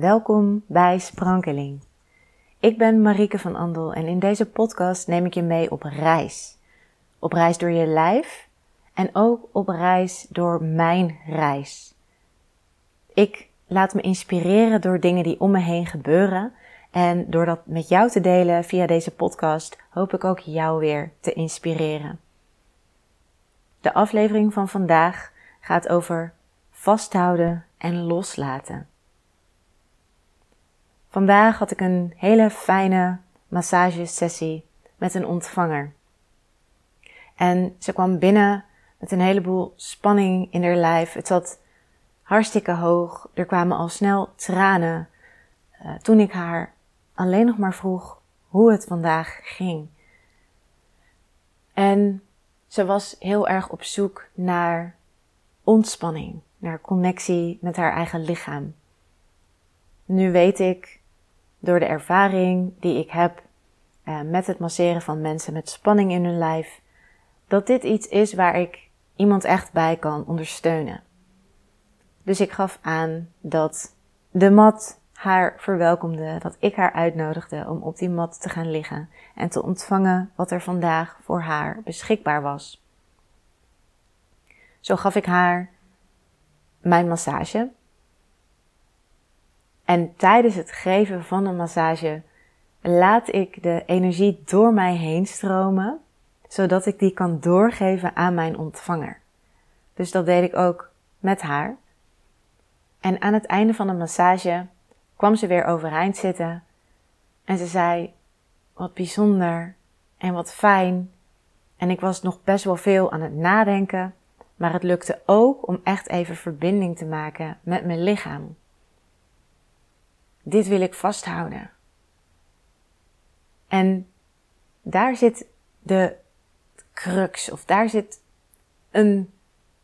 Welkom bij Sprankeling. Ik ben Marieke van Andel en in deze podcast neem ik je mee op reis. Op reis door je lijf en ook op reis door mijn reis. Ik laat me inspireren door dingen die om me heen gebeuren en door dat met jou te delen via deze podcast hoop ik ook jou weer te inspireren. De aflevering van vandaag gaat over vasthouden en loslaten. Vandaag had ik een hele fijne massagesessie met een ontvanger. En ze kwam binnen met een heleboel spanning in haar lijf. Het zat hartstikke hoog. Er kwamen al snel tranen uh, toen ik haar alleen nog maar vroeg hoe het vandaag ging. En ze was heel erg op zoek naar ontspanning, naar connectie met haar eigen lichaam. Nu weet ik door de ervaring die ik heb uh, met het masseren van mensen met spanning in hun lijf, dat dit iets is waar ik iemand echt bij kan ondersteunen. Dus ik gaf aan dat de mat haar verwelkomde, dat ik haar uitnodigde om op die mat te gaan liggen en te ontvangen wat er vandaag voor haar beschikbaar was. Zo gaf ik haar mijn massage. En tijdens het geven van een massage laat ik de energie door mij heen stromen, zodat ik die kan doorgeven aan mijn ontvanger. Dus dat deed ik ook met haar. En aan het einde van de massage kwam ze weer overeind zitten en ze zei: Wat bijzonder en wat fijn. En ik was nog best wel veel aan het nadenken, maar het lukte ook om echt even verbinding te maken met mijn lichaam. Dit wil ik vasthouden. En daar zit de crux, of daar zit een,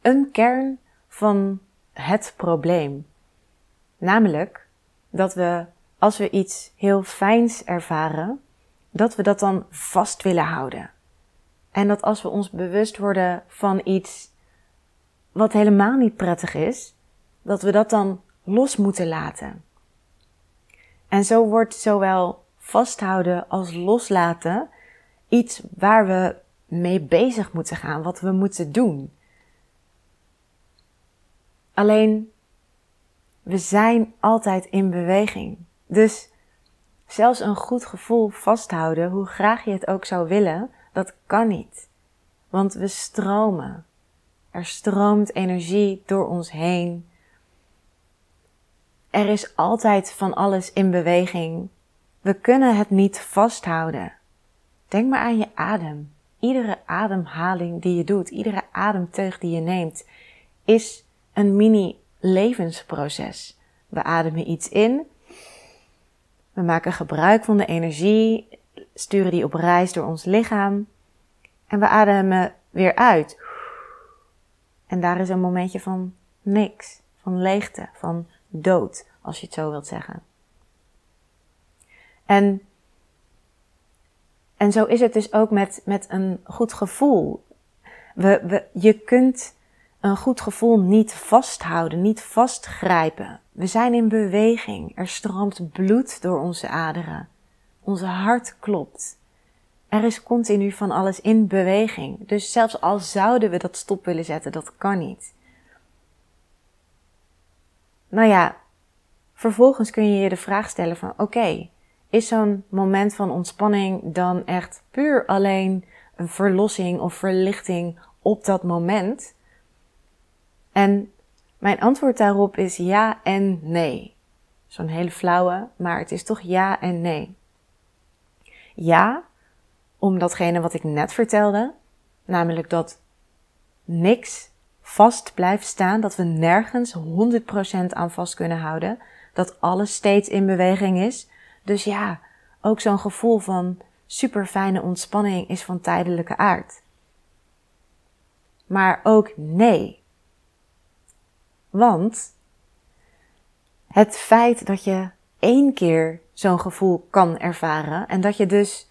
een kern van het probleem. Namelijk dat we, als we iets heel fijns ervaren, dat we dat dan vast willen houden. En dat als we ons bewust worden van iets wat helemaal niet prettig is, dat we dat dan los moeten laten. En zo wordt zowel vasthouden als loslaten iets waar we mee bezig moeten gaan, wat we moeten doen. Alleen we zijn altijd in beweging. Dus zelfs een goed gevoel vasthouden, hoe graag je het ook zou willen, dat kan niet. Want we stromen. Er stroomt energie door ons heen. Er is altijd van alles in beweging. We kunnen het niet vasthouden. Denk maar aan je adem. Iedere ademhaling die je doet, iedere ademteug die je neemt, is een mini levensproces. We ademen iets in, we maken gebruik van de energie, sturen die op reis door ons lichaam en we ademen weer uit. En daar is een momentje van niks, van leegte, van dood, als je het zo wilt zeggen. En, en zo is het dus ook met, met een goed gevoel. We, we, je kunt een goed gevoel niet vasthouden, niet vastgrijpen. We zijn in beweging. Er stroomt bloed door onze aderen. Onze hart klopt. Er is continu van alles in beweging. Dus zelfs al zouden we dat stop willen zetten, dat kan niet. Nou ja, vervolgens kun je je de vraag stellen van oké, is zo'n moment van ontspanning dan echt puur alleen een verlossing of verlichting op dat moment? En mijn antwoord daarop is ja en nee. Zo'n hele flauwe, maar het is toch ja en nee. Ja, om datgene wat ik net vertelde, namelijk dat niks vast blijft staan, dat we nergens 100% aan vast kunnen houden, dat alles steeds in beweging is. Dus ja, ook zo'n gevoel van super fijne ontspanning is van tijdelijke aard. Maar ook nee. Want het feit dat je één keer zo'n gevoel kan ervaren en dat je dus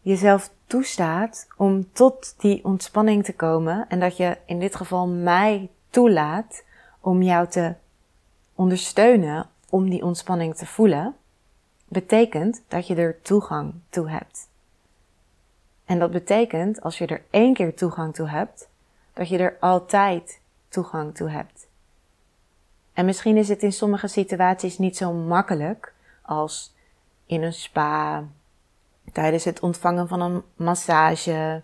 jezelf toestaat om tot die ontspanning te komen en dat je in dit geval mij toelaat om jou te ondersteunen om die ontspanning te voelen, betekent dat je er toegang toe hebt. En dat betekent, als je er één keer toegang toe hebt, dat je er altijd toegang toe hebt. En misschien is het in sommige situaties niet zo makkelijk als in een spa, tijdens het ontvangen van een massage,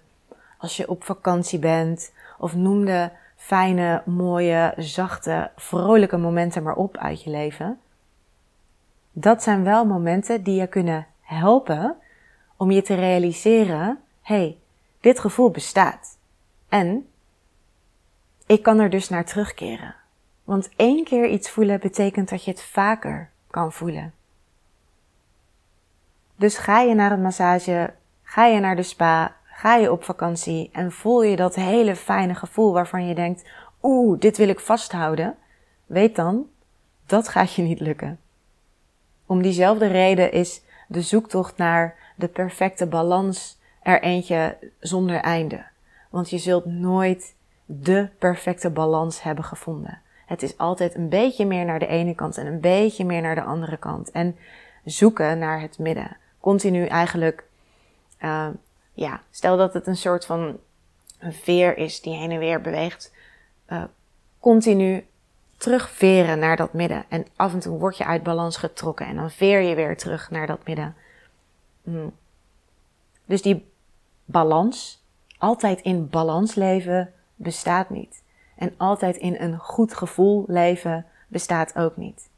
als je op vakantie bent, of noem de fijne, mooie, zachte, vrolijke momenten maar op uit je leven. Dat zijn wel momenten die je kunnen helpen om je te realiseren: hey, dit gevoel bestaat. En ik kan er dus naar terugkeren. Want één keer iets voelen betekent dat je het vaker kan voelen. Dus ga je naar een massage, ga je naar de spa, ga je op vakantie en voel je dat hele fijne gevoel waarvan je denkt: oeh, dit wil ik vasthouden. Weet dan, dat gaat je niet lukken. Om diezelfde reden is de zoektocht naar de perfecte balans er eentje zonder einde. Want je zult nooit de perfecte balans hebben gevonden. Het is altijd een beetje meer naar de ene kant en een beetje meer naar de andere kant. En zoeken naar het midden. Continu eigenlijk, uh, ja, stel dat het een soort van een veer is die heen en weer beweegt. Uh, continu terugveren naar dat midden. En af en toe word je uit balans getrokken en dan veer je weer terug naar dat midden. Mm. Dus die balans, altijd in balans leven, bestaat niet. En altijd in een goed gevoel leven bestaat ook niet.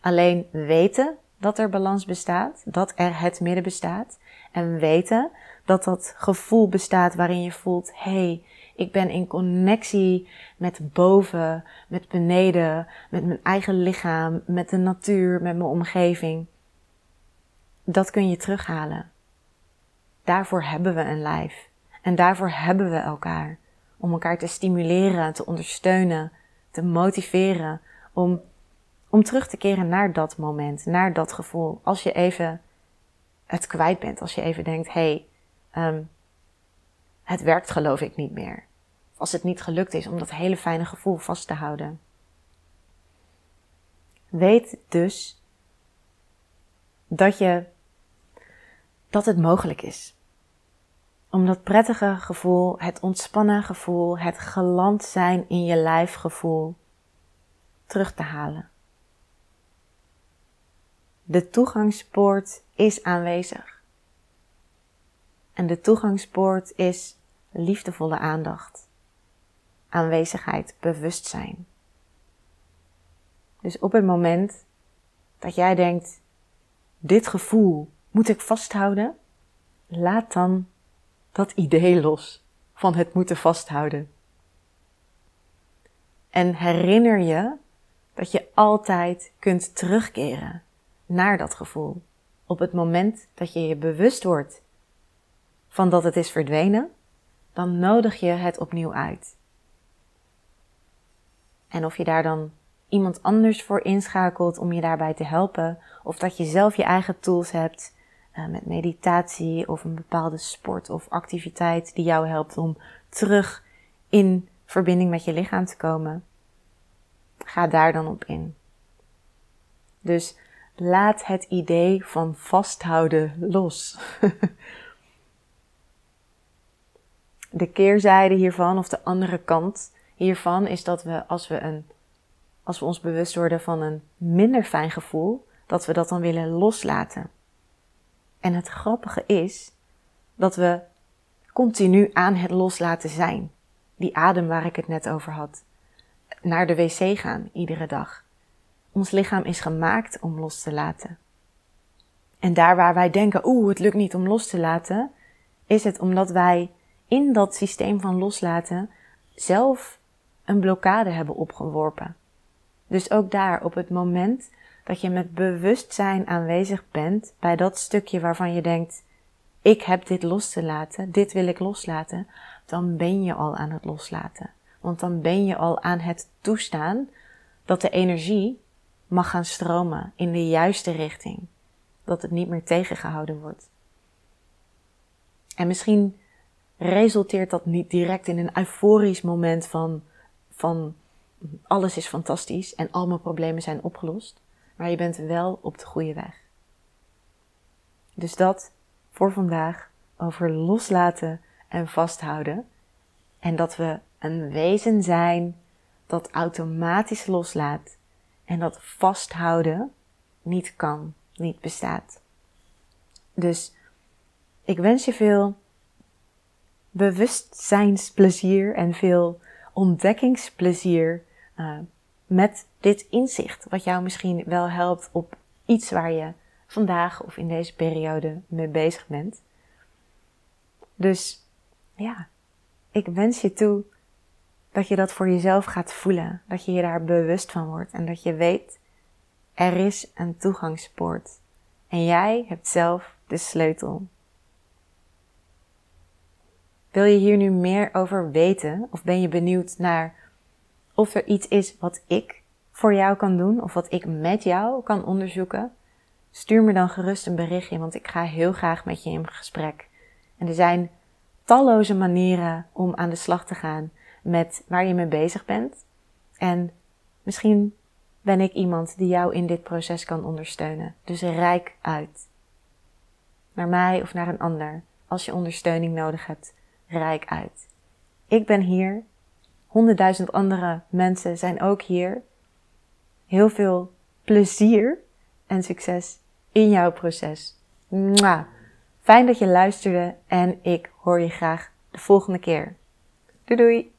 Alleen weten dat er balans bestaat, dat er het midden bestaat. En weten dat dat gevoel bestaat waarin je voelt, hey, ik ben in connectie met boven, met beneden, met mijn eigen lichaam, met de natuur, met mijn omgeving. Dat kun je terughalen. Daarvoor hebben we een lijf. En daarvoor hebben we elkaar om elkaar te stimuleren, te ondersteunen, te motiveren om, om terug te keren naar dat moment, naar dat gevoel. Als je even het kwijt bent, als je even denkt, hé, hey, um, het werkt geloof ik niet meer. Als het niet gelukt is om dat hele fijne gevoel vast te houden. Weet dus dat je, dat het mogelijk is om dat prettige gevoel, het ontspannen gevoel, het geland zijn in je lijf gevoel terug te halen. De toegangspoort is aanwezig. En de toegangspoort is liefdevolle aandacht, aanwezigheid, bewustzijn. Dus op het moment dat jij denkt, dit gevoel moet ik vasthouden, laat dan dat idee los van het moeten vasthouden. En herinner je dat je altijd kunt terugkeren naar dat gevoel. Op het moment dat je je bewust wordt van dat het is verdwenen, dan nodig je het opnieuw uit. En of je daar dan iemand anders voor inschakelt om je daarbij te helpen, of dat je zelf je eigen tools hebt, uh, met meditatie of een bepaalde sport of activiteit die jou helpt om terug in verbinding met je lichaam te komen. Ga daar dan op in. Dus laat het idee van vasthouden los. de keerzijde hiervan, of de andere kant hiervan, is dat we als we, een, als we ons bewust worden van een minder fijn gevoel, dat we dat dan willen loslaten. En het grappige is dat we continu aan het loslaten zijn. Die adem waar ik het net over had. Naar de wc gaan iedere dag. Ons lichaam is gemaakt om los te laten. En daar waar wij denken, oeh, het lukt niet om los te laten, is het omdat wij in dat systeem van loslaten zelf een blokkade hebben opgeworpen. Dus ook daar, op het moment dat je met bewustzijn aanwezig bent bij dat stukje waarvan je denkt: ik heb dit los te laten, dit wil ik loslaten, dan ben je al aan het loslaten. Want dan ben je al aan het toestaan dat de energie mag gaan stromen in de juiste richting. Dat het niet meer tegengehouden wordt. En misschien resulteert dat niet direct in een euforisch moment van, van alles is fantastisch en al mijn problemen zijn opgelost. maar je bent wel op de goede weg. Dus dat voor vandaag over loslaten en vasthouden. En dat we een wezen zijn dat automatisch loslaat en dat vasthouden niet kan, niet bestaat. Dus ik wens je veel bewustzijnsplezier en veel ontdekkingsplezier uh, met dit inzicht, wat jou misschien wel helpt op iets waar je vandaag of in deze periode mee bezig bent. Dus ja, ik wens je toe dat je dat voor jezelf gaat voelen, dat je je daar bewust van wordt en dat je weet, er is een toegangspoort en jij hebt zelf de sleutel. Wil je hier nu meer over weten of ben je benieuwd naar of er iets is wat ik voor jou kan doen of wat ik met jou kan onderzoeken? Stuur me dan gerust een berichtje, want ik ga heel graag met je in gesprek. En er zijn talloze manieren om aan de slag te gaan met waar je mee bezig bent. En misschien ben ik iemand die jou in dit proces kan ondersteunen. Dus rijk uit. Naar mij of naar een ander. Als je ondersteuning nodig hebt, rijk uit. Ik ben hier. Honderdduizend andere mensen zijn ook hier. Heel veel plezier en succes in jouw proces. Mwah. Fijn dat je luisterde en ik hoor je graag de volgende keer. Doei doei!